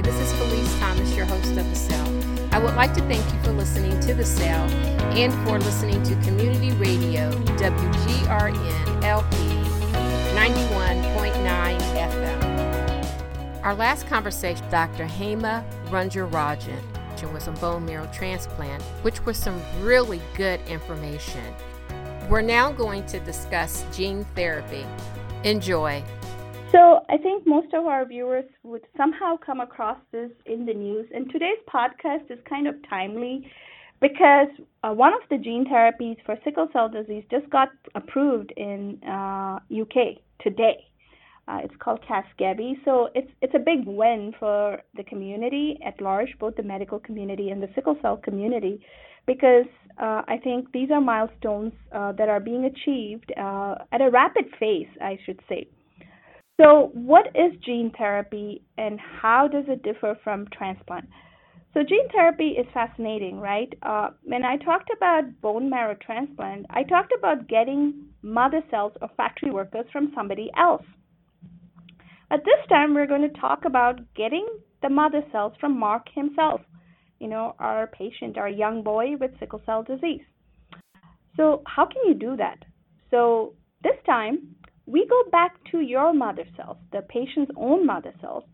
Hi, this is Felice Thomas, your host of The Cell. I would like to thank you for listening to The Cell and for listening to Community Radio WGRN LP 91.9 FM. Our last conversation, Dr. Hema Rajan was a bone marrow transplant, which was some really good information. We're now going to discuss gene therapy. Enjoy. So, I think most of our viewers would somehow come across this in the news, and today's podcast is kind of timely because uh, one of the gene therapies for sickle cell disease just got approved in uh, UK today. Uh, it's called Casgevy. So it's it's a big win for the community at large, both the medical community and the sickle cell community, because uh, I think these are milestones uh, that are being achieved uh, at a rapid pace, I should say. So, what is gene therapy and how does it differ from transplant? So, gene therapy is fascinating, right? Uh, when I talked about bone marrow transplant, I talked about getting mother cells or factory workers from somebody else. But this time, we're going to talk about getting the mother cells from Mark himself, you know, our patient, our young boy with sickle cell disease. So, how can you do that? So, this time, we go back to your mother cells, the patient's own mother cells,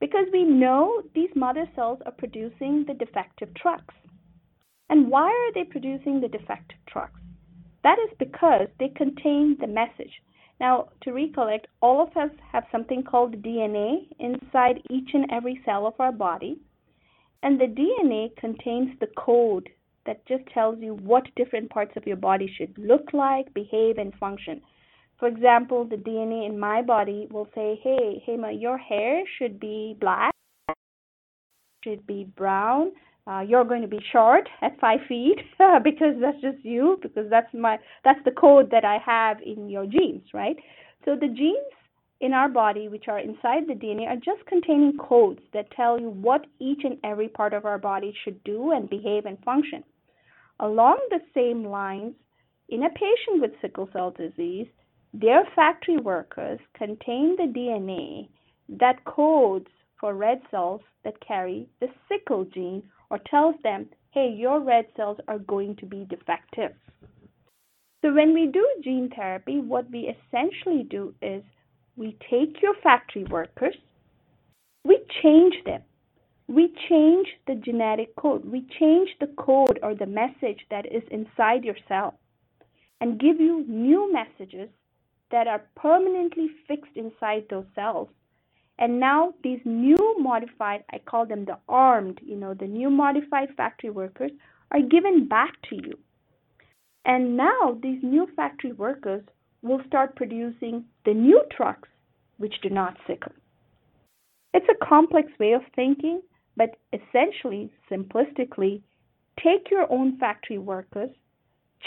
because we know these mother cells are producing the defective trucks. And why are they producing the defective trucks? That is because they contain the message. Now, to recollect, all of us have something called DNA inside each and every cell of our body. And the DNA contains the code that just tells you what different parts of your body should look like, behave, and function. For example, the DNA in my body will say, hey, Hema, your hair should be black, should be brown. Uh, you're going to be short at five feet because that's just you, because that's my that's the code that I have in your genes, right? So the genes in our body, which are inside the DNA, are just containing codes that tell you what each and every part of our body should do and behave and function. Along the same lines, in a patient with sickle cell disease, their factory workers contain the DNA that codes for red cells that carry the sickle gene or tells them, hey, your red cells are going to be defective. So when we do gene therapy, what we essentially do is we take your factory workers, we change them. We change the genetic code. We change the code or the message that is inside your cell and give you new messages that are permanently fixed inside those cells. And now these new modified, I call them the armed, you know, the new modified factory workers are given back to you. And now these new factory workers will start producing the new trucks which do not sickle. It's a complex way of thinking, but essentially, simplistically, take your own factory workers,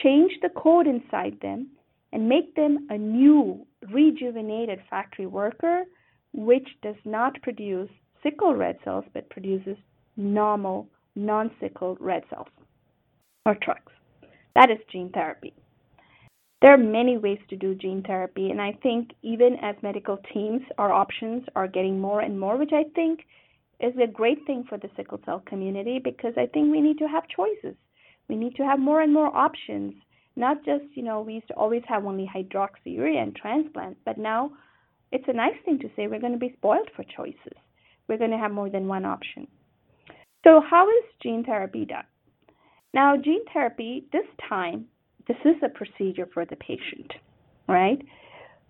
change the code inside them, and make them a new, rejuvenated factory worker which does not produce sickle red cells but produces normal, non sickle red cells or TRUX. That is gene therapy. There are many ways to do gene therapy, and I think even as medical teams, our options are getting more and more, which I think is a great thing for the sickle cell community because I think we need to have choices. We need to have more and more options not just, you know, we used to always have only hydroxyurea and transplant, but now it's a nice thing to say we're going to be spoiled for choices. We're going to have more than one option. So, how is gene therapy done? Now, gene therapy, this time, this is a procedure for the patient, right?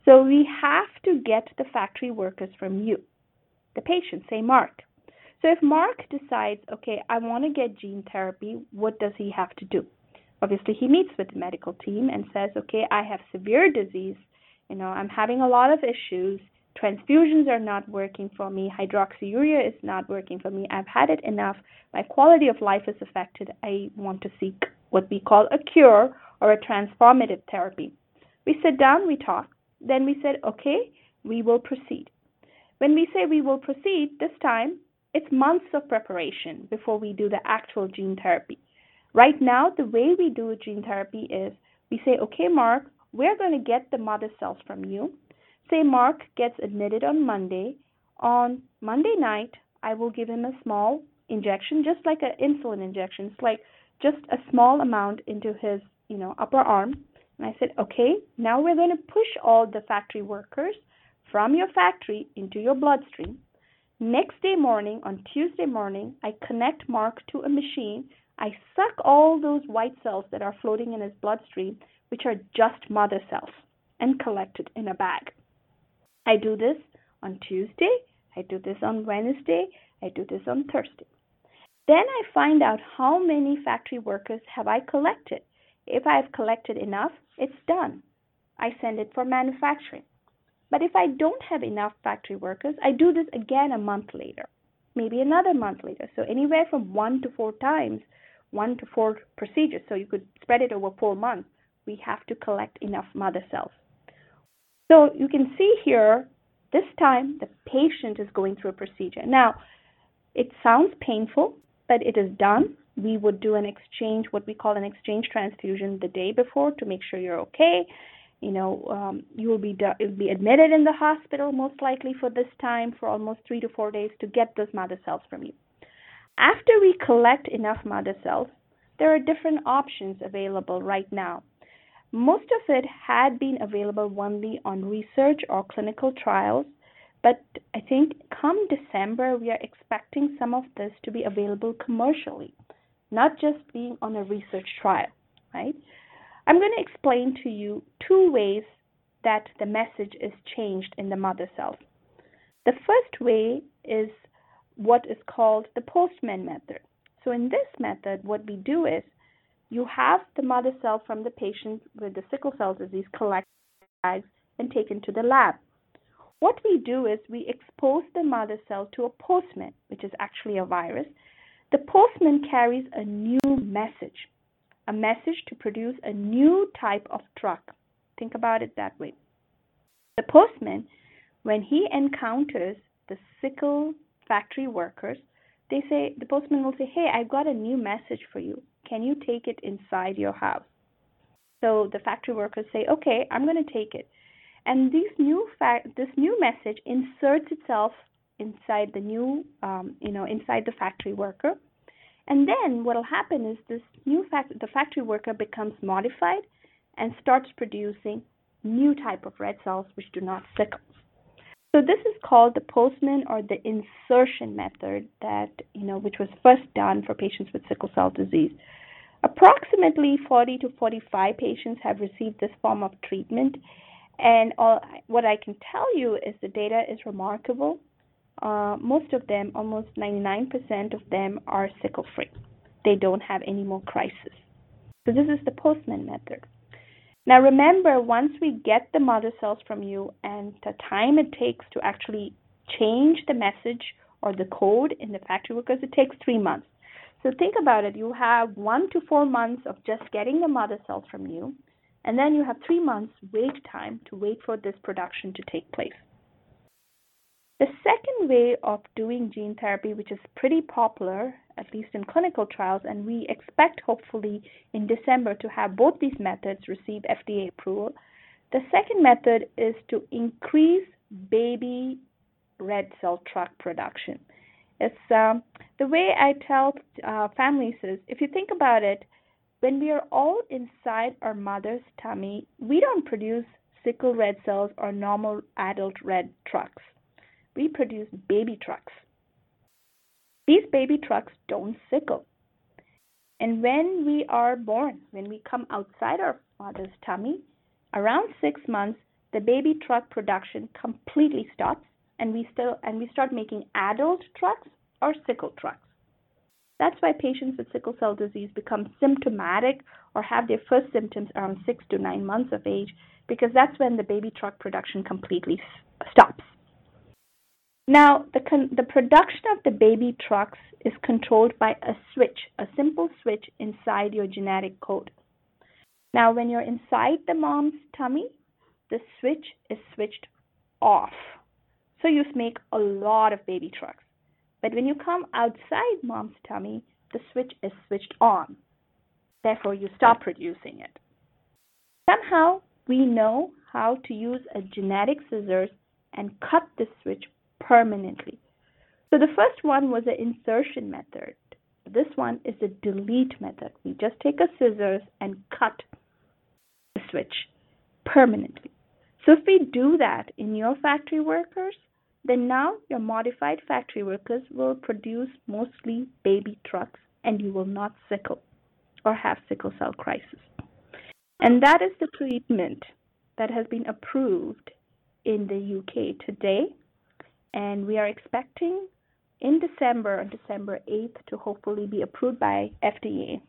So, we have to get the factory workers from you, the patient, say Mark. So, if Mark decides, okay, I want to get gene therapy, what does he have to do? Obviously he meets with the medical team and says, okay, I have severe disease. You know, I'm having a lot of issues. Transfusions are not working for me. Hydroxyurea is not working for me. I've had it enough. My quality of life is affected. I want to seek what we call a cure or a transformative therapy. We sit down, we talk. Then we said, okay, we will proceed. When we say we will proceed, this time it's months of preparation before we do the actual gene therapy. Right now, the way we do gene therapy is we say, okay, Mark, we're going to get the mother cells from you. Say Mark gets admitted on Monday. On Monday night, I will give him a small injection, just like an insulin injection. It's like just a small amount into his, you know, upper arm. And I said, okay, now we're going to push all the factory workers from your factory into your bloodstream. Next day morning, on Tuesday morning, I connect Mark to a machine. I suck all those white cells that are floating in his bloodstream, which are just mother cells, and collect it in a bag. I do this on Tuesday, I do this on Wednesday, I do this on Thursday. Then I find out how many factory workers have I collected. If I've collected enough, it's done. I send it for manufacturing. But if I don't have enough factory workers, I do this again a month later, maybe another month later. So anywhere from one to four times, one to four procedures. So you could spread it over four months. We have to collect enough mother cells. So you can see here, this time the patient is going through a procedure. Now, it sounds painful, but it is done. We would do an exchange, what we call an exchange transfusion, the day before to make sure you're okay. You know, um, you will be you'll be admitted in the hospital most likely for this time for almost three to four days to get those mother cells from you. After we collect enough mother cells, there are different options available right now. Most of it had been available only on research or clinical trials but I think come December, we are expecting some of this to be available commercially, not just being on a research trial, right? I'm going to explain to you two ways that the message is changed in the mother cells. The first way is what is called the postman method. So in this method, what we do is you have the mother cell from the patient with the sickle cell disease collected and taken to the lab. What we do is we expose the mother cell to a postman, which is actually a virus. The postman carries a new message, a message to produce a new type of truck. Think about it that way. The postman, when he encounters the sickle factory workers, they say the postman will say, "Hey, I've got a new message for you. Can you take it inside your house?" So the factory workers say, "Okay, I'm going to take it." and these new this new message inserts itself inside the new um, you know inside the factory worker and then what will happen is this new fact the factory worker becomes modified and starts producing new type of red cells which do not sickle so this is called the postman or the insertion method that you know which was first done for patients with sickle cell disease approximately 40 to 45 patients have received this form of treatment and all, what I can tell you is the data is remarkable. Uh, most of them, almost 99% of them, are sickle free. They don't have any more crisis. So this is the postman method. Now remember, once we get the mother cells from you and the time it takes to actually change the message or the code in the factory workers, it takes three months. So think about it. You have one to four months of just getting the mother cells from you and then you have three months wait time to wait for this production to take place. The second way of doing gene therapy, which is pretty popular, at least in clinical trials, and we expect hopefully in December to have both these methods receive FDA approval. The second method is to increase baby red cell truck production. It's um, the way I tell uh, families is if you think about it, when we are all inside our mother's tummy, we don't produce sickle red cells or normal adult red trucks. We produce baby trucks. These baby trucks don't sickle. And when we are born, when we come outside our mother's tummy, around six months, the baby truck production completely stops and we still and we start making adult trucks or sickle trucks. That's why patients with sickle cell disease become symptomatic or have their first symptoms around six to nine months of age, because that's when the baby truck production completely stops. Now, the, con- the production of the baby trucks is controlled by a switch, a simple switch inside your genetic code. Now, when you're inside the mom's tummy, the switch is switched off. So you make a lot of baby trucks. But when you come outside mom's tummy, the switch is switched on. Therefore, you stop producing it. Somehow, we know how to use a genetic scissors and cut the switch permanently. So the first one was an insertion method. This one is a delete method. We just take a scissors and cut the switch permanently. So if we do that in your factory workers, then now your modified factory workers will produce mostly baby trucks and you will not sickle or have sickle cell crisis. And that is the treatment that has been approved in the UK today. And we are expecting in December, on December 8th, to hopefully be approved by FDA.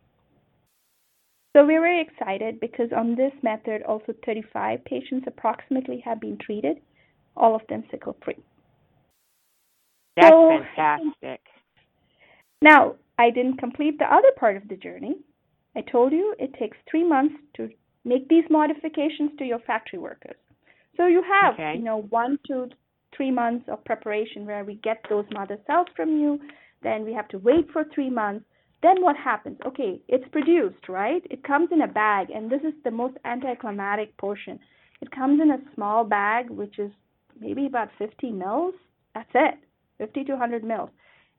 So we're very excited because on this method, also 35 patients approximately have been treated, all of them sickle free. That's so, fantastic. Now, I didn't complete the other part of the journey. I told you it takes three months to make these modifications to your factory workers. So you have, okay. you know, one to three months of preparation where we get those mother cells from you. Then we have to wait for three months. Then what happens? Okay, it's produced, right? It comes in a bag, and this is the most anticlimactic portion. It comes in a small bag, which is maybe about 50 mils. That's it, 50 to 100 mils.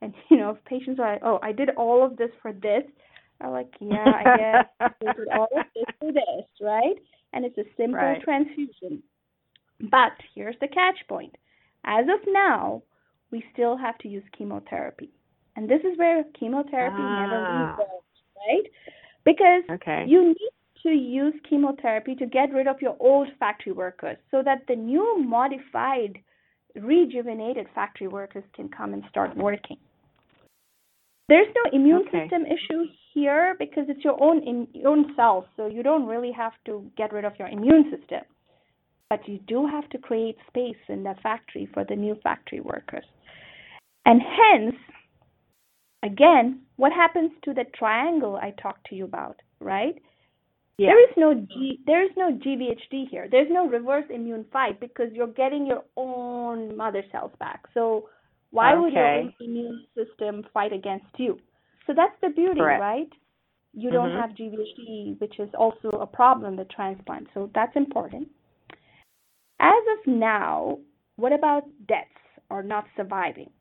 And you know, if patients are like, "Oh, I did all of this for this," I'm like, "Yeah, I guess you did all of this for this, right?" And it's a simple right. transfusion. But here's the catch point. As of now, we still have to use chemotherapy. And this is where chemotherapy ah. never leaves right? Because okay. you need to use chemotherapy to get rid of your old factory workers so that the new modified, rejuvenated factory workers can come and start working. There's no immune okay. system issue here because it's your own in, your own cells, so you don't really have to get rid of your immune system but you do have to create space in the factory for the new factory workers. And hence, again, what happens to the triangle I talked to you about, right? Yeah. There is no G, there is no GVHD here. There's no reverse immune fight because you're getting your own mother cells back. So why okay. would your immune system fight against you? So that's the beauty, Correct. right? You mm-hmm. don't have GVHD, which is also a problem with transplant. So that's important. As of now, what about deaths or not surviving?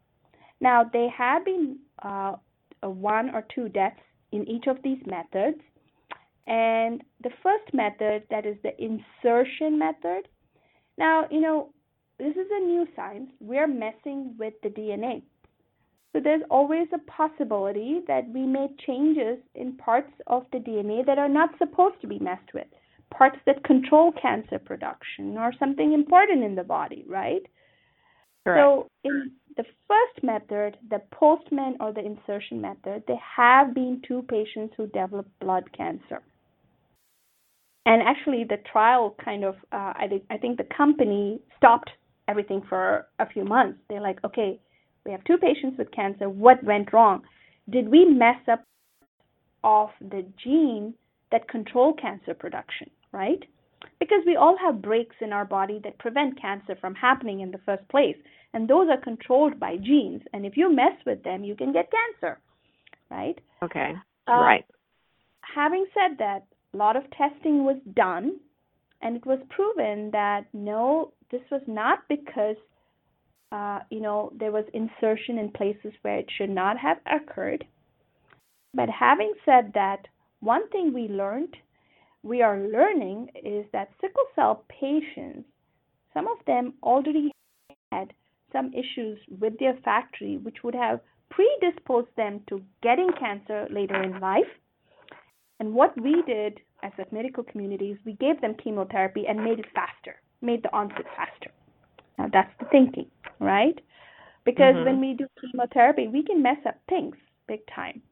Now, there have been uh, one or two deaths in each of these methods. And the first method, that is the insertion method. Now, you know, this is a new science. We're messing with the DNA. So there's always a possibility that we make changes in parts of the DNA that are not supposed to be messed with parts that control cancer production or something important in the body, right? Correct. So in the first method, the postman or the insertion method, there have been two patients who developed blood cancer. And actually, the trial kind of, uh, I, think, I think the company stopped everything for a few months. They're like, okay, we have two patients with cancer. What went wrong? Did we mess up off the gene that control cancer production? Right? Because we all have breaks in our body that prevent cancer from happening in the first place. And those are controlled by genes. And if you mess with them, you can get cancer, right? Okay. Uh, right. Having said that, a lot of testing was done, and it was proven that no, this was not because uh, you know there was insertion in places where it should not have occurred. But having said that, one thing we learned we are learning is that sickle cell patients, some of them already had some issues with their factory, which would have predisposed them to getting cancer later in life. And what we did as a medical community is we gave them chemotherapy and made it faster, made the onset faster. Now that's the thinking, right? Because mm-hmm. when we do chemotherapy, we can mess up things big time.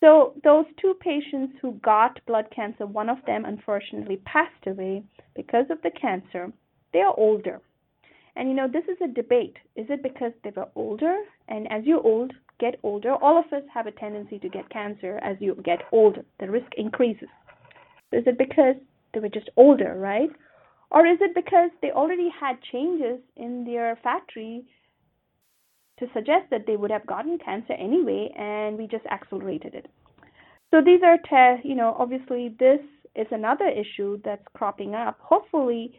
So those two patients who got blood cancer, one of them unfortunately passed away because of the cancer. They are older. And you know, this is a debate. Is it because they were older? And as you old get older, all of us have a tendency to get cancer as you get older. The risk increases. Is it because they were just older, right? Or is it because they already had changes in their factory to suggest that they would have gotten cancer anyway, and we just accelerated it. So these are, te- you know, obviously this is another issue that's cropping up. Hopefully,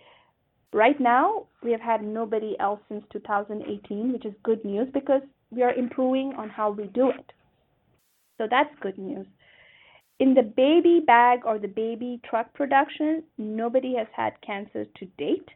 right now we have had nobody else since 2018, which is good news because we are improving on how we do it. So that's good news. In the baby bag or the baby truck production, nobody has had cancer to date.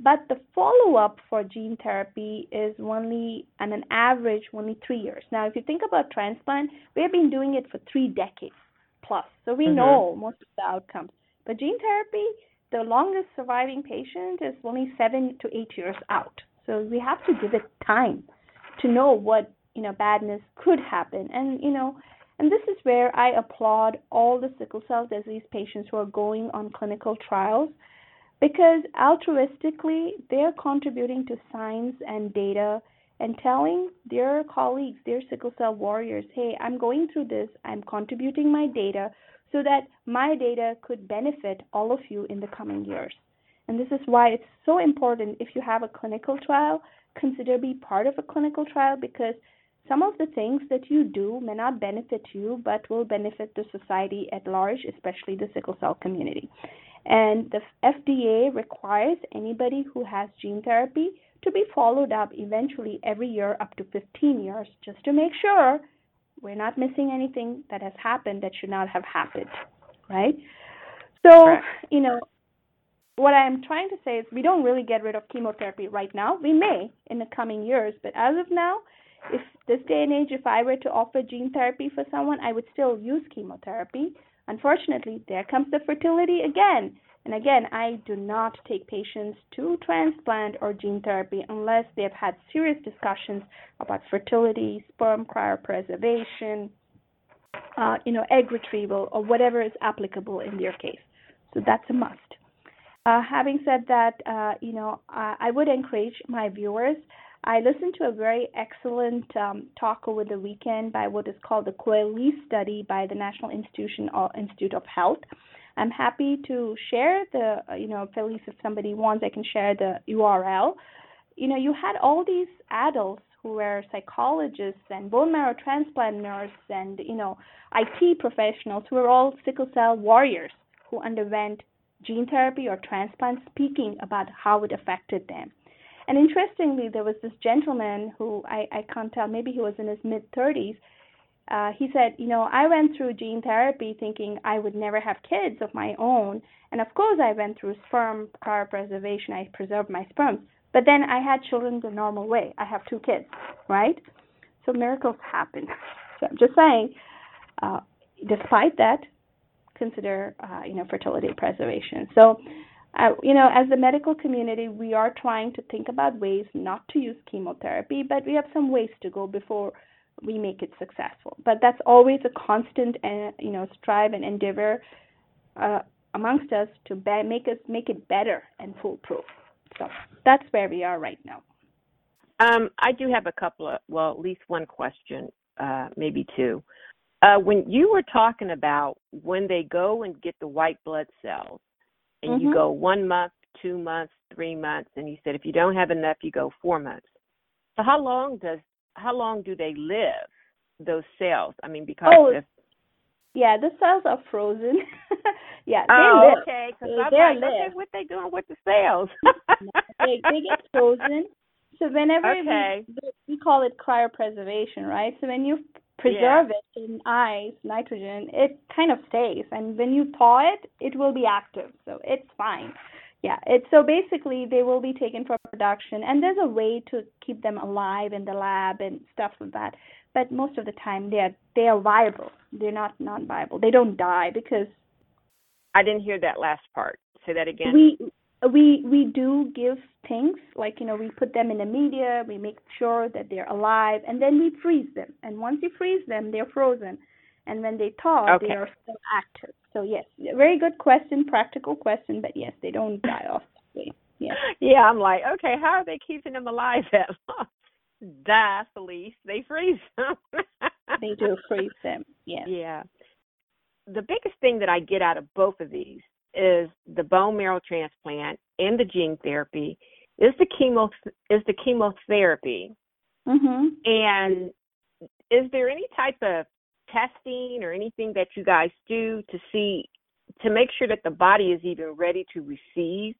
But the follow up for gene therapy is only, on an average, only three years. Now, if you think about transplant, we have been doing it for three decades plus. So we mm-hmm. know most of the outcomes. But gene therapy, the longest surviving patient is only seven to eight years out. So we have to give it time to know what you know badness could happen. And you know, and this is where I applaud all the sickle cell disease patients who are going on clinical trials because altruistically they're contributing to science and data and telling their colleagues, their sickle cell warriors, hey, I'm going through this, I'm contributing my data so that my data could benefit all of you in the coming years. And this is why it's so important if you have a clinical trial, consider be part of a clinical trial because some of the things that you do may not benefit you but will benefit the society at large, especially the sickle cell community. And the FDA requires anybody who has gene therapy to be followed up eventually every year up to 15 years just to make sure we're not missing anything that has happened that should not have happened, right? So, Correct. you know, what I'm trying to say is we don't really get rid of chemotherapy right now. We may in the coming years, but as of now, if this day and age, if I were to offer gene therapy for someone, I would still use chemotherapy. Unfortunately, there comes the fertility again. And again, I do not take patients to transplant or gene therapy unless they have had serious discussions about fertility, sperm cryopreservation, uh, you know, egg retrieval, or whatever is applicable in their case. So that's a must. Uh, having said that, uh, you know, I, I would encourage my viewers I listened to a very excellent um, talk over the weekend by what is called the Coalesce study by the National Institution Institute of Health. I'm happy to share the, uh, you know, Felice, if somebody wants, I can share the URL. You know, you had all these adults who were psychologists and bone marrow transplant nurses and, you know, IT professionals who were all sickle cell warriors who underwent gene therapy or transplant speaking about how it affected them. And interestingly, there was this gentleman who I, I can't tell, maybe he was in his mid 30s. Uh, he said, You know, I went through gene therapy thinking I would never have kids of my own. And of course, I went through sperm cryopreservation. I preserved my sperm. But then I had children the normal way. I have two kids, right? So miracles happen. So I'm just saying, uh, despite that, consider, uh, you know, fertility preservation. So uh, you know, as the medical community, we are trying to think about ways not to use chemotherapy, but we have some ways to go before we make it successful. But that's always a constant, uh, you know, strive and endeavor uh, amongst us to be- make us make it better and foolproof. So that's where we are right now. Um, I do have a couple of, well, at least one question, uh, maybe two. Uh, when you were talking about when they go and get the white blood cells, and mm-hmm. you go one month, two months, three months, and you said if you don't have enough, you go four months. So how long does how long do they live? Those cells. I mean, because oh, if, yeah, the cells are frozen. yeah, they oh, live. okay. Because I'm like, okay, what they doing with the cells? they, they get frozen. So whenever okay. we, we call it cryopreservation, right? So when you preserve yeah. it in ice, nitrogen, it kind of stays. And when you thaw it, it will be active. So it's fine. Yeah, it's so basically they will be taken for production and there's a way to keep them alive in the lab and stuff like that. But most of the time they are they are viable. They're not non viable. They don't die because I didn't hear that last part. Say that again. We we we do give things like you know we put them in the media we make sure that they're alive and then we freeze them. And once you freeze them they're frozen. And when they thaw okay. they are still active. So yes very good question practical question but yes they don't die off yeah. Yeah i'm like okay how are they keeping them alive that long die felice. They freeze them. They do freeze them yeah yeah. The biggest thing that i get out of both of these is the bone marrow transplant and the gene therapy is the chemo is the chemotherapy mm-hmm. and is there any type of testing or anything that you guys do to see to make sure that the body is even ready to receive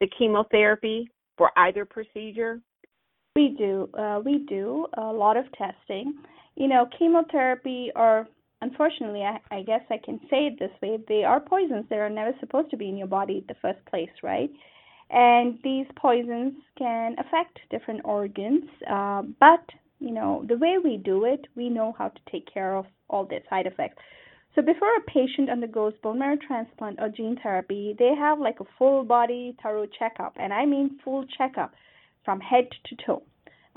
the chemotherapy for either procedure We do. Uh, we do a lot of testing. You know, chemotherapy, or unfortunately, I, I guess I can say it this way, they are poisons. They are never supposed to be in your body in the first place, right? And these poisons can affect different organs. Uh, but, you know, the way we do it, we know how to take care of all the side effects. So before a patient undergoes bone marrow transplant or gene therapy, they have like a full body thorough checkup, and I mean full checkup from head to toe.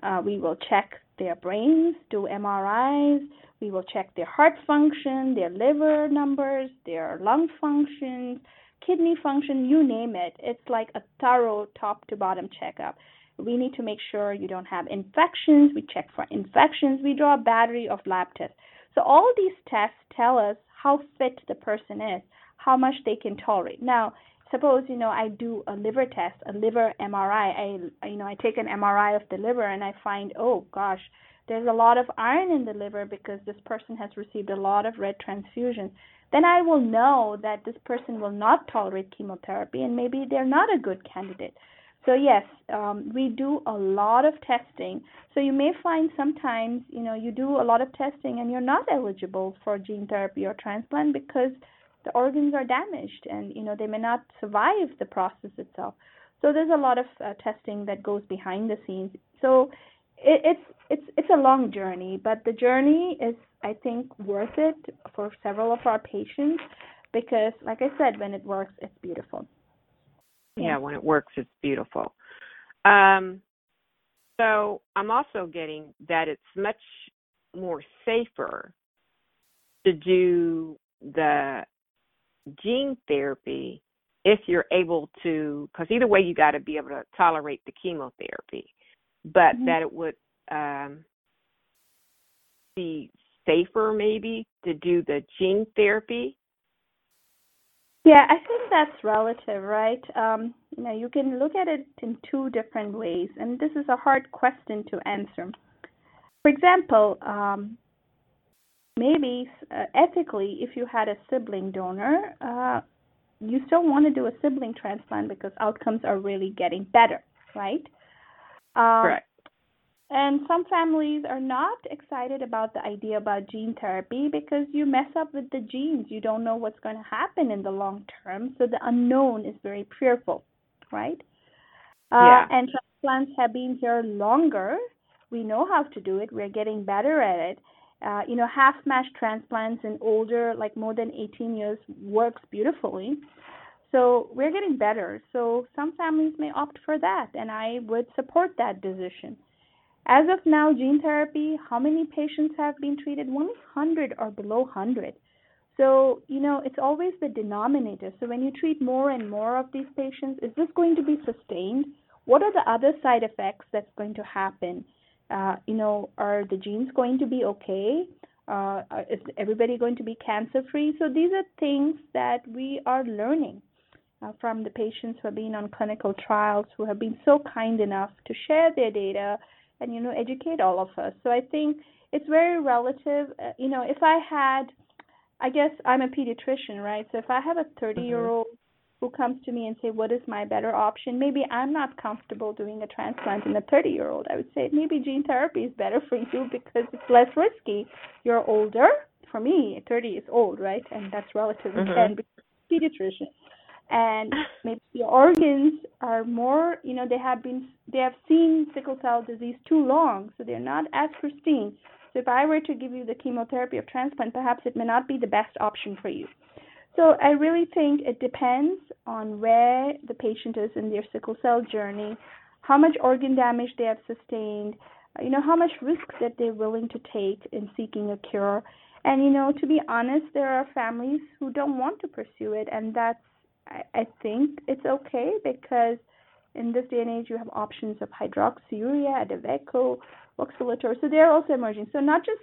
Uh, we will check their brains, do MRIs, we will check their heart function, their liver numbers, their lung functions, kidney function, you name it. It's like a thorough top to bottom checkup. We need to make sure you don't have infections. We check for infections. We draw a battery of lab tests. So all these tests tell us how fit the person is, how much they can tolerate. Now, suppose you know I do a liver test, a liver MRI. I you know I take an MRI of the liver and I find oh gosh, there's a lot of iron in the liver because this person has received a lot of red transfusions. Then I will know that this person will not tolerate chemotherapy and maybe they're not a good candidate. So yes, um, we do a lot of testing. So you may find sometimes, you know, you do a lot of testing and you're not eligible for gene therapy or transplant because the organs are damaged and you know they may not survive the process itself. So there's a lot of uh, testing that goes behind the scenes. So it, it's it's it's a long journey, but the journey is I think worth it for several of our patients because, like I said, when it works, it's beautiful yeah, when it works, it's beautiful. Um, so I'm also getting that it's much more safer to do the gene therapy if you're able to, because either way you got to be able to tolerate the chemotherapy, but mm-hmm. that it would um, be safer maybe to do the gene therapy yeah, I think that's relative, right? Um, you know, you can look at it in two different ways, and this is a hard question to answer. For example, um, maybe uh, ethically, if you had a sibling donor, uh, you still want to do a sibling transplant because outcomes are really getting better, right? Um, Correct. And some families are not excited about the idea about gene therapy because you mess up with the genes. You don't know what's going to happen in the long term. So the unknown is very fearful, right? Uh, yeah. Uh, and transplants have been here longer. We know how to do it. We're getting better at it. Uh, you know, half match transplants in older, like more than 18 years, works beautifully. So we're getting better. So some families may opt for that, and I would support that decision. As of now, gene therapy, how many patients have been treated? Only 100 or below 100. So, you know, it's always the denominator. So, when you treat more and more of these patients, is this going to be sustained? What are the other side effects that's going to happen? Uh, you know, are the genes going to be okay? Uh, is everybody going to be cancer free? So, these are things that we are learning uh, from the patients who have been on clinical trials, who have been so kind enough to share their data and you know educate all of us so i think it's very relative uh, you know if i had i guess i'm a pediatrician right so if i have a 30 year old mm-hmm. Who comes to me and say what is my better option? Maybe i'm not comfortable doing a transplant in a 30 year old i would say maybe gene therapy is better for you because it's less risky. You're older. For me 30 is old right? And that's relative. Mm-hmm. again pediatrician. And maybe your organs are more you know they have been they have seen sickle cell disease too long so they're not as pristine. So if i were to give you the chemotherapy of transplant perhaps it may not be the best option for you so i really think it depends on where the patient is in their sickle cell journey how much organ damage they have sustained you know how much risk that they're willing to take in seeking a cure and you know to be honest there are families who don't want to pursue it and that's I, I think it's okay because in this day and age you have options of hydroxyurea, Adakveo, voxelotor. So they're also emerging. So not just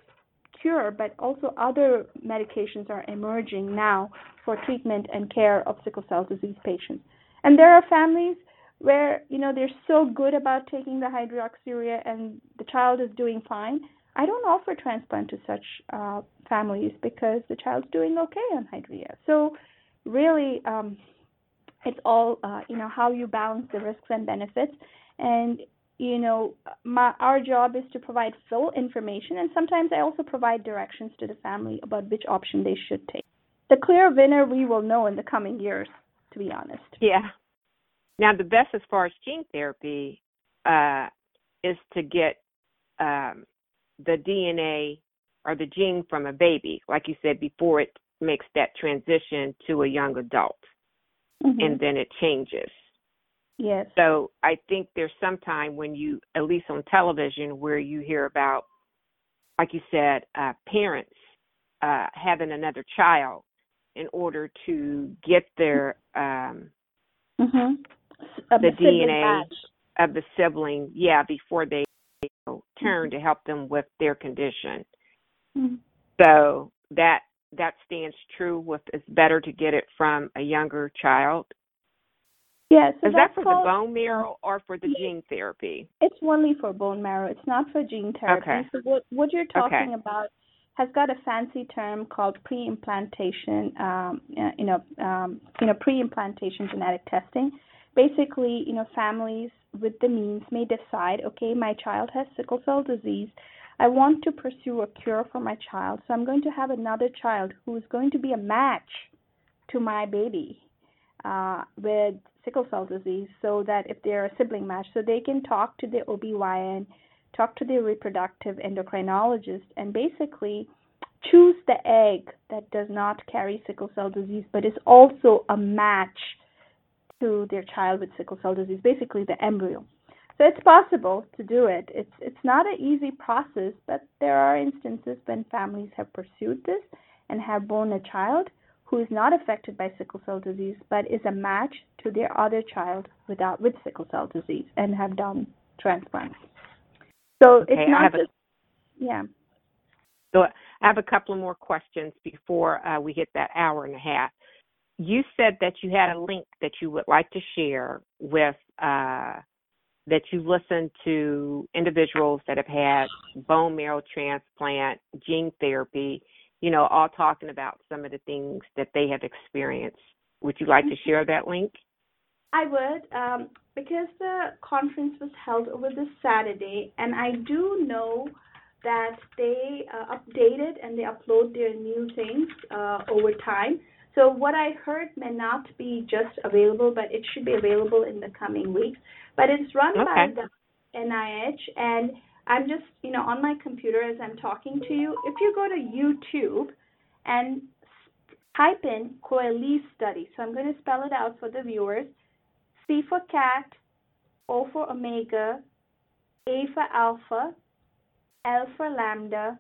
cure, but also other medications are emerging now for treatment and care of sickle cell disease patients. And there are families where you know they're so good about taking the hydroxyurea and the child is doing fine. I don't offer transplant to such uh, families because the child's doing okay on hydroxyurea. So really um, it's all uh, you know how you balance the risks and benefits and you know, my our job is to provide full information, and sometimes I also provide directions to the family about which option they should take. The clear winner we will know in the coming years, to be honest. Yeah. Now, the best as far as gene therapy uh, is to get um, the DNA or the gene from a baby, like you said, before it makes that transition to a young adult, mm-hmm. and then it changes. Yes. So I think there's some time when you, at least on television, where you hear about, like you said, uh, parents uh, having another child in order to get their um, mm-hmm. the DNA of the sibling, yeah, before they you know, turn to help them with their condition. Mm-hmm. So that that stands true with it's better to get it from a younger child. Yes. Yeah, so Is that for called, the bone marrow or for the gene therapy? It's only for bone marrow. It's not for gene therapy. Okay. So what what you're talking okay. about has got a fancy term called pre-implantation, um, you know, um, you know, pre-implantation genetic testing. Basically, you know, families with the means may decide, okay, my child has sickle cell disease. I want to pursue a cure for my child, so I'm going to have another child who is going to be a match to my baby uh, with sickle cell disease, so that if they're a sibling match, so they can talk to the OB-GYN talk to the reproductive endocrinologist, and basically choose the egg that does not carry sickle cell disease but is also a match to their child with sickle cell disease, basically the embryo. So it's possible to do it. It's it's not an easy process, but there are instances when families have pursued this and have born a child who is not affected by sickle cell disease but is a match to their other child without with sickle cell disease and have done transplants. So okay, it's not just, a, yeah. So I have a couple of more questions before uh, we hit that hour and a half. You said that you had a link that you would like to share with uh, that you listened to individuals that have had bone marrow transplant, gene therapy, you know, all talking about some of the things that they have experienced. Would you like to mm-hmm. share that link? I would, um, because the conference was held over this Saturday, and I do know that they uh, updated and they upload their new things uh, over time. So what I heard may not be just available, but it should be available in the coming weeks. But it's run okay. by the NIH, and I'm just, you know, on my computer as I'm talking to you. If you go to YouTube and type in Coalesce study, so I'm going to spell it out for the viewers. C for cat, O for omega, A for alpha, L for lambda,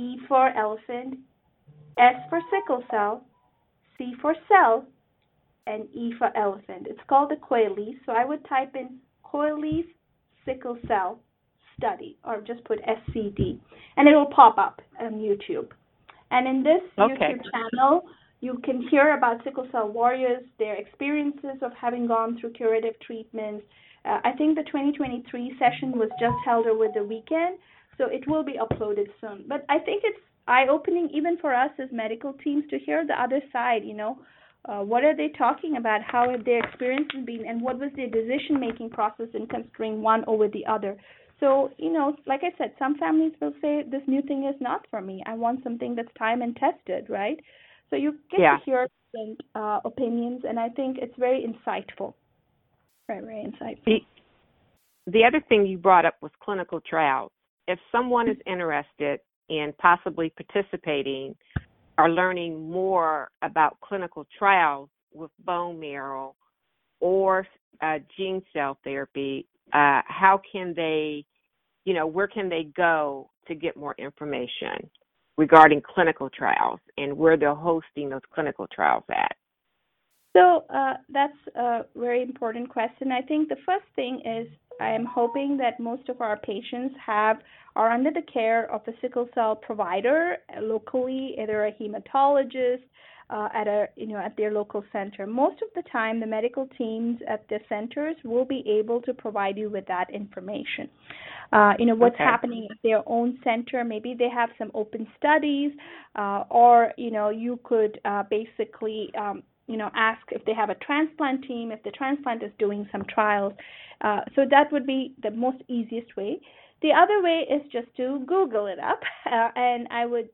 E for elephant, S for sickle cell, C for cell, and E for elephant. It's called the Coalesce, so I would type in Coalesce sickle cell study or just put SCD and it will pop up on YouTube. And in this okay. YouTube channel, you can hear about sickle cell warriors, their experiences of having gone through curative treatments. Uh, I think the 2023 session was just held over the weekend, so it will be uploaded soon. But I think it's eye opening even for us as medical teams to hear the other side, you know. Uh, what are they talking about? How have their experiences been? And what was their decision making process in considering one over the other? So, you know, like I said, some families will say this new thing is not for me. I want something that's time and tested, right? So you get yeah. to hear different uh, opinions, and I think it's very insightful. Right, very insightful. The, the other thing you brought up was clinical trials. If someone is interested in possibly participating or learning more about clinical trials with bone marrow or uh, gene cell therapy, uh, how can they, you know, where can they go to get more information? regarding clinical trials and where they're hosting those clinical trials at? So uh, that's a very important question. I think the first thing is I am hoping that most of our patients have are under the care of a sickle cell provider locally, either a hematologist uh, at a you know at their local center. Most of the time, the medical teams at the centers will be able to provide you with that information. Uh, you know what's okay. happening at their own center. Maybe they have some open studies, uh, or you know you could uh, basically um, you know, ask if they have a transplant team, if the transplant is doing some trials. Uh, so that would be the most easiest way. The other way is just to Google it up, uh, and I would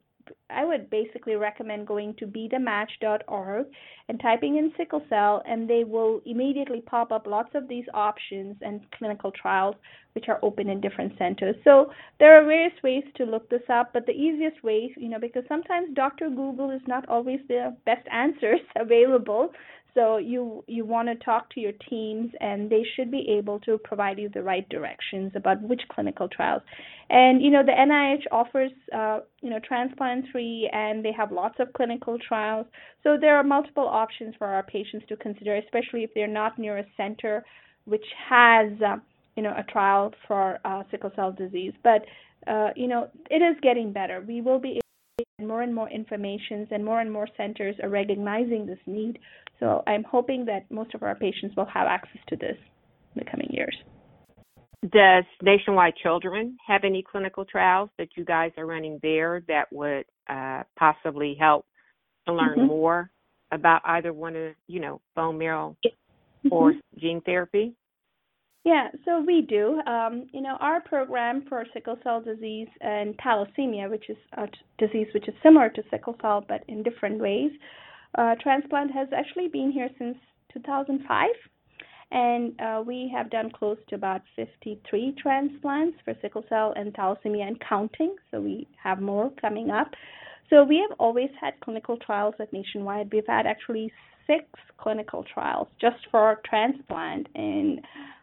I would basically recommend going to bethematch.org and typing in sickle cell, and they will immediately pop up lots of these options and clinical trials which are open in different centers. So there are various ways to look this up, but the easiest way, you know, because sometimes Dr. Google is not always the best answers available. So you you want to talk to your teams, and they should be able to provide you the right directions about which clinical trials. And you know the NIH offers uh, you know transplant free, and they have lots of clinical trials. So there are multiple options for our patients to consider, especially if they're not near a center which has uh, you know a trial for uh, sickle cell disease. But uh, you know it is getting better. We will be more and more informations and more and more centers are recognizing this need. So I'm hoping that most of our patients will have access to this in the coming years. Does Nationwide Children have any clinical trials that you guys are running there that would uh, possibly help to learn mm-hmm. more about either one of, you know, bone marrow mm-hmm. or gene therapy? Yeah, so we do. Um, you know, our program for sickle cell disease and thalassemia, which is a disease which is similar to sickle cell but in different ways, uh, transplant has actually been here since 2005. And uh, we have done close to about 53 transplants for sickle cell and thalassemia and counting. So we have more coming up. So we have always had clinical trials at Nationwide. We've had actually six clinical trials just for transplant in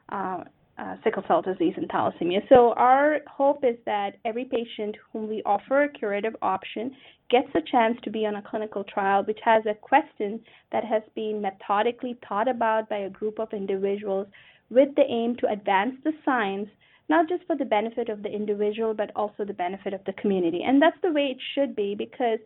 uh, uh, sickle cell disease and thalassemia. So our hope is that every patient whom we offer a curative option gets a chance to be on a clinical trial which has a question that has been methodically thought about by a group of individuals with the aim to advance the science not just for the benefit of the individual but also the benefit of the community. And that's the way it should be because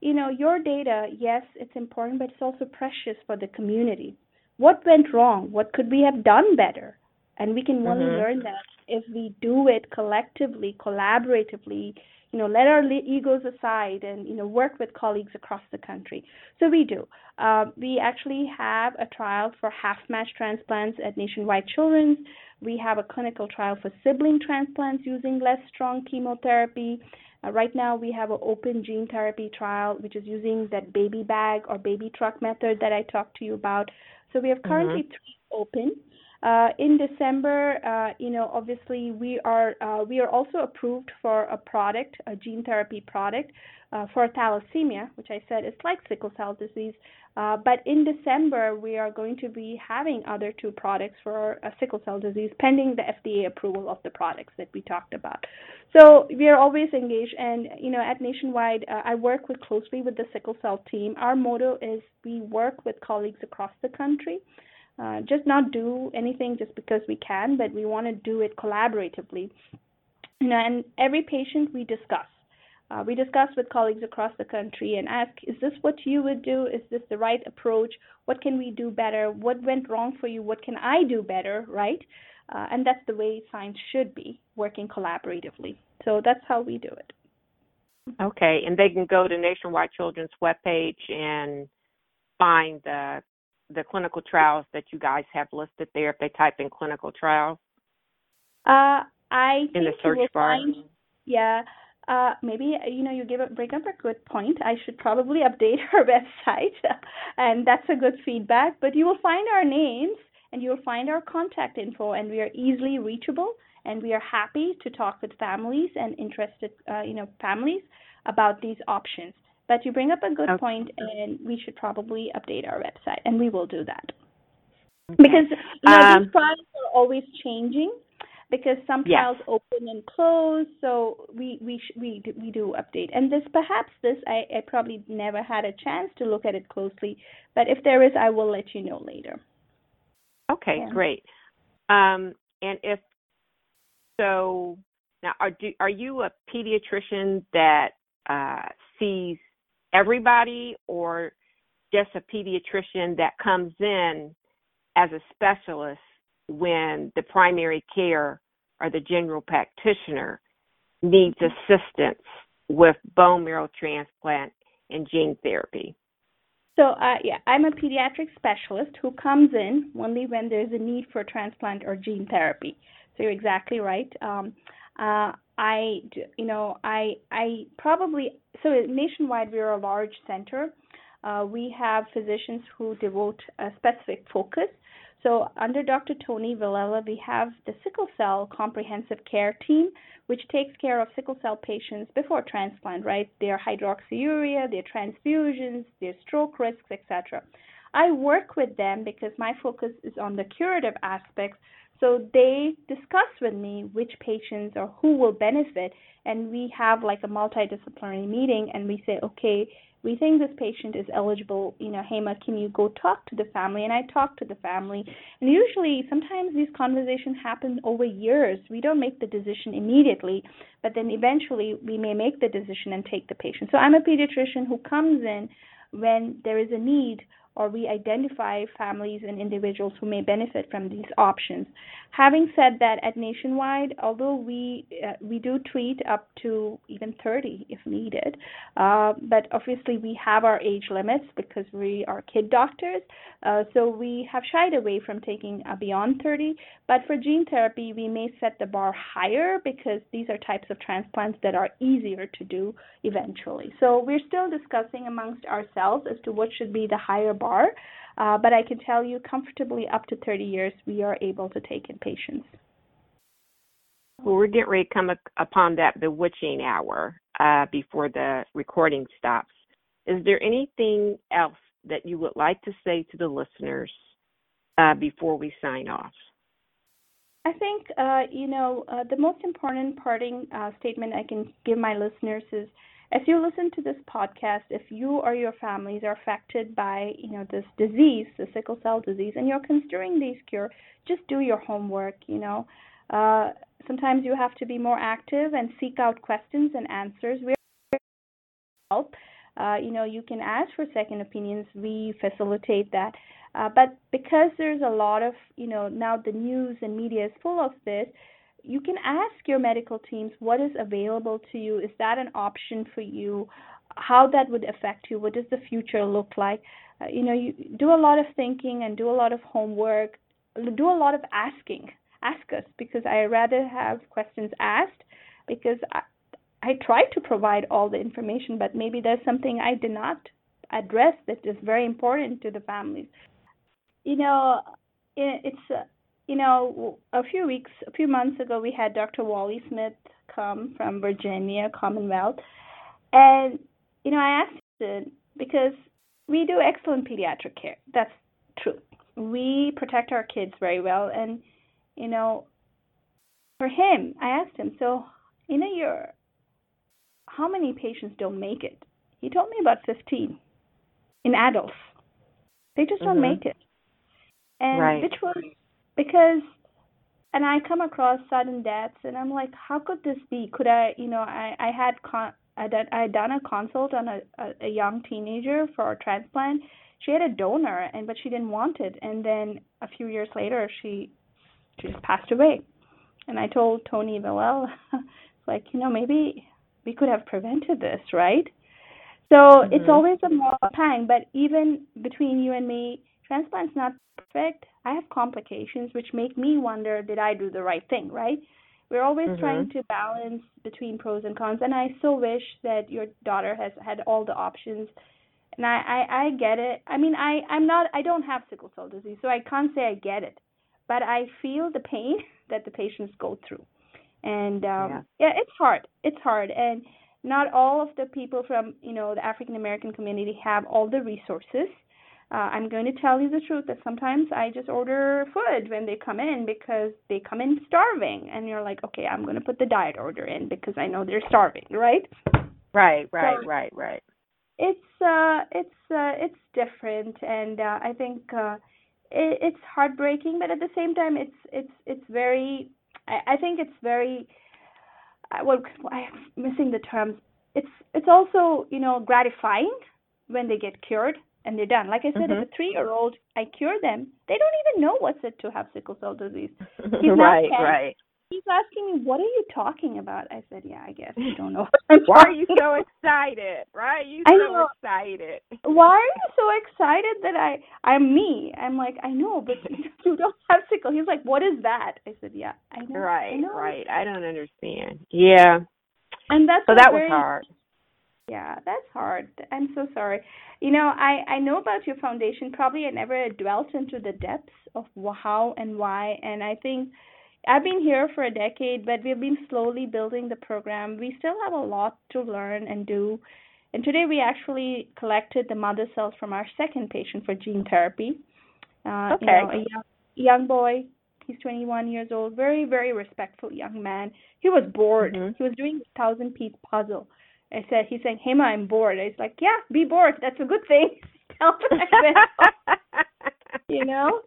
you know your data yes it's important but it's also precious for the community what went wrong what could we have done better and we can only mm-hmm. learn that if we do it collectively collaboratively you know let our egos aside and you know work with colleagues across the country. So we do. Uh, we actually have a trial for half match transplants at nationwide children's. We have a clinical trial for sibling transplants using less strong chemotherapy. Uh, right now we have an open gene therapy trial which is using that baby bag or baby truck method that i talked to you about. So we have currently mm-hmm. three open uh, in December, uh, you know, obviously we are uh, we are also approved for a product, a gene therapy product uh, for thalassemia, which I said is like sickle cell disease. Uh, but in December, we are going to be having other two products for sickle cell disease, pending the FDA approval of the products that we talked about. So we are always engaged, and you know, at Nationwide, uh, I work with closely with the sickle cell team. Our motto is we work with colleagues across the country uh, just not do anything just because we can, but we want to do it collaboratively. You know, and every patient we discuss. Uh, we discuss with colleagues across the country and ask, is this what you would do? Is this the right approach? What can we do better? What went wrong for you? What can I do better? Right? Uh, and that's the way science should be, working collaboratively. So that's how we do it. Okay, and they can go to Nationwide Children's webpage and find the the clinical trials that you guys have listed there if they type in clinical trials? Uh, I in the search bar. Find, yeah. Uh, maybe you know you give a, bring up a good point. I should probably update our website, and that's a good feedback. But you will find our names and you will find our contact info, and we are easily reachable. And we are happy to talk with families and interested, uh, you know, families about these options. But you bring up a good okay. point, and we should probably update our website, and we will do that. Okay. Because you know, um, these trials are always changing because some trials yes. open and close, so we we sh- we do, we do update. And this perhaps this I, I probably never had a chance to look at it closely, but if there is, I will let you know later. Okay, yeah. great. Um, and if so, now are do, are you a pediatrician that uh, sees everybody or just a pediatrician that comes in as a specialist when the primary care or the general practitioner needs assistance with bone marrow transplant and gene therapy? So, uh, yeah, I'm a pediatric specialist who comes in only when there's a need for transplant or gene therapy. So you're exactly right. Um, uh, I, you know, I, I probably so nationwide we're a large center. Uh, we have physicians who devote a specific focus. So under Dr. Tony Villella, we have the sickle cell comprehensive care team, which takes care of sickle cell patients before transplant, right? Their hydroxyurea, their transfusions, their stroke risks, etc. I work with them because my focus is on the curative aspects. So they discuss with me which patients or who will benefit, and we have like a multidisciplinary meeting, and we say, okay, we think this patient is eligible, you know, Hema, can you go talk to the family? And I talk to the family. And usually, sometimes these conversations happen over years. We don't make the decision immediately, but then eventually we may make the decision and take the patient. So I'm a pediatrician who comes in when there is a need or we identify families and individuals who may benefit from these options. Having said that, at Nationwide, although we uh, we do treat up to even 30 if needed, uh, but obviously we have our age limits because we are kid doctors, uh, so we have shied away from taking beyond 30. But for gene therapy, we may set the bar higher because these are types of transplants that are easier to do eventually. So we're still discussing amongst ourselves as to what should be the higher bar are. Uh, but I can tell you comfortably up to 30 years we are able to take in patients. Well, we're getting ready to come upon that bewitching hour uh, before the recording stops. Is there anything else that you would like to say to the listeners uh, before we sign off? I think, uh, you know, uh, the most important parting uh, statement I can give my listeners is as you listen to this podcast, if you or your families are affected by, you know, this disease, the sickle cell disease, and you're considering these cure, just do your homework. You know, uh, sometimes you have to be more active and seek out questions and answers. We help. Uh, you know, you can ask for second opinions. We facilitate that. Uh, but because there's a lot of, you know, now the news and media is full of this, you can ask your medical teams what is available to you. Is that an option for you? How that would affect you? What does the future look like? Uh, you know, you do a lot of thinking and do a lot of homework. Do a lot of asking. Ask us because I rather have questions asked because I, I try to provide all the information, but maybe there's something I did not address that is very important to the families. You know, it's uh, you know, a few weeks, a few months ago, we had Dr. Wally Smith come from Virginia Commonwealth, and you know, I asked him because we do excellent pediatric care. That's true. We protect our kids very well, and you know, for him, I asked him, so in a year, how many patients don't make it? He told me about 15 in adults. They just mm-hmm. don't make it. And right. which was because and I come across sudden deaths and I'm like, how could this be? Could I, you know, I I had con- I did, I had done a consult on a, a a young teenager for a transplant. She had a donor and but she didn't want it and then a few years later she she just passed away. And I told Tony Villel, like, you know, maybe we could have prevented this, right? So mm-hmm. it's always a moral pang, but even between you and me, transplant's not perfect. I have complications which make me wonder did I do the right thing, right? We're always mm-hmm. trying to balance between pros and cons and I so wish that your daughter has had all the options. And I, I, I get it. I mean I, I'm not I don't have sickle cell disease, so I can't say I get it. But I feel the pain that the patients go through. And um yeah. yeah, it's hard. It's hard and not all of the people from, you know, the African American community have all the resources uh, I'm going to tell you the truth that sometimes I just order food when they come in because they come in starving, and you're like, okay, I'm going to put the diet order in because I know they're starving, right? Right, right, so right, right. It's uh, it's uh, it's different, and uh, I think uh, it, it's heartbreaking, but at the same time, it's it's it's very. I, I think it's very. Uh, well, I'm missing the terms. It's it's also you know gratifying when they get cured and they're done. Like I said, mm-hmm. if a three year old I cure them, they don't even know what's it to have sickle cell disease. right, right. he's asking me, "What are you talking about?" I said, "Yeah, I guess you don't know." Why are you so excited? Why are you so excited? Why are you so excited that I I'm me? I'm like, I know, but you don't have sickle. He's like, "What is that?" I said, "Yeah, I know." Right, I know. right. I don't understand. Yeah. And that's so that was hard. Yeah, that's hard. I'm so sorry. You know, I I know about your foundation. Probably I never dwelt into the depths of how and why, and I think I've been here for a decade, but we've been slowly building the program. We still have a lot to learn and do. And today we actually collected the mother cells from our second patient for gene therapy. Uh, okay. You know, a young, young boy. He's 21 years old. Very, very respectful young man. He was bored. Mm-hmm. He was doing a thousand piece puzzle. I said, he's saying, Hema, I'm bored. I was like, yeah, be bored. That's a good thing. you know?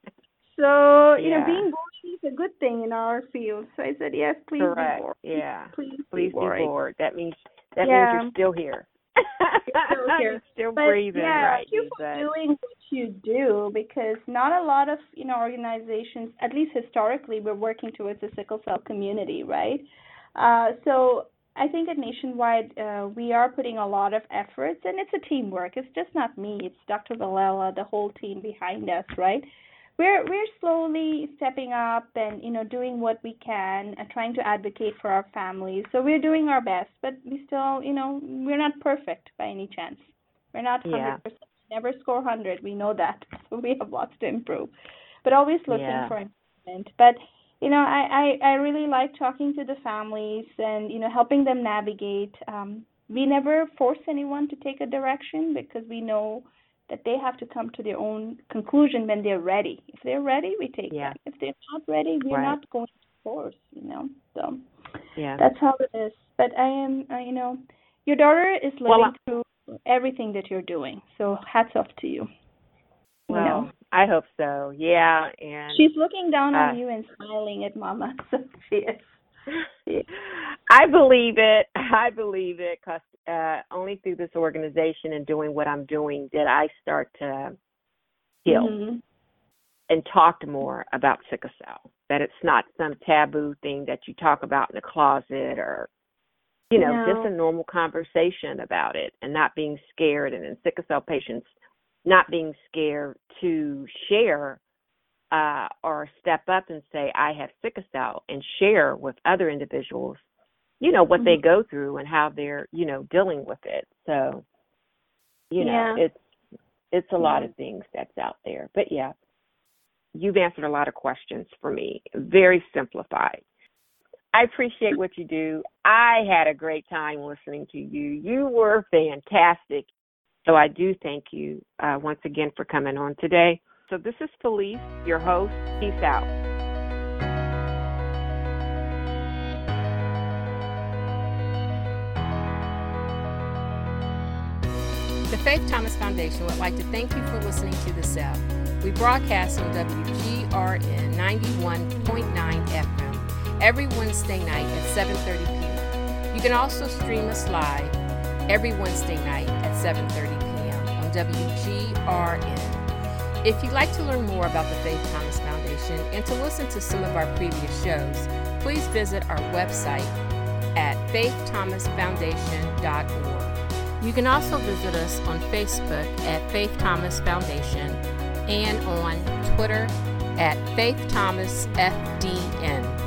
So, you yeah. know, being bored is a good thing in our field. So I said, yes, please Correct. be bored. Yeah. Please, please be, bored. be bored. That means that yeah. means you're still here. you're still here. still but, breathing, yeah, right? Thank you for doing what you do because not a lot of, you know, organizations, at least historically, we're working towards the sickle cell community, right? Uh, so I think at Nationwide, uh, we are putting a lot of efforts, and it's a teamwork. It's just not me. It's Dr. Villella, the whole team behind us, right? we're we're slowly stepping up and you know doing what we can and trying to advocate for our families so we're doing our best but we still you know we're not perfect by any chance we're not 100% never score 100 we know that so we have lots to improve but always looking yeah. for improvement but you know I, I i really like talking to the families and you know helping them navigate um we never force anyone to take a direction because we know that they have to come to their own conclusion when they're ready. If they're ready, we take yeah. them. If they're not ready, we're right. not going to force. You know, so yeah, that's how it is. But I am, uh, you know, your daughter is living well, through everything that you're doing. So hats off to you. Well? I hope so. Yeah, and she's looking down uh, on you and smiling at Mama. So she is. I believe it. I believe it because uh, only through this organization and doing what I'm doing did I start to heal mm-hmm. and talked more about sickle cell. That it's not some taboo thing that you talk about in the closet or, you know, no. just a normal conversation about it and not being scared. And in sickle cell patients, not being scared to share uh, or step up and say, I have sickle cell and share with other individuals, you know, what mm-hmm. they go through and how they're, you know, dealing with it. So, you know, yeah. it's it's a lot of things that's out there. But yeah, you've answered a lot of questions for me. Very simplified. I appreciate what you do. I had a great time listening to you. You were fantastic. So I do thank you uh, once again for coming on today. So this is Felice, your host. Peace out. The Faith Thomas Foundation would like to thank you for listening to The Cell. We broadcast on WGRN 91.9 FM every Wednesday night at 7:30 p.m. You can also stream us live every Wednesday night at 7:30 p.m. on WGRN. If you'd like to learn more about the Faith Thomas Foundation and to listen to some of our previous shows, please visit our website at faiththomasfoundation.org. You can also visit us on Facebook at Faith Thomas Foundation and on Twitter at Faith Thomas FDN.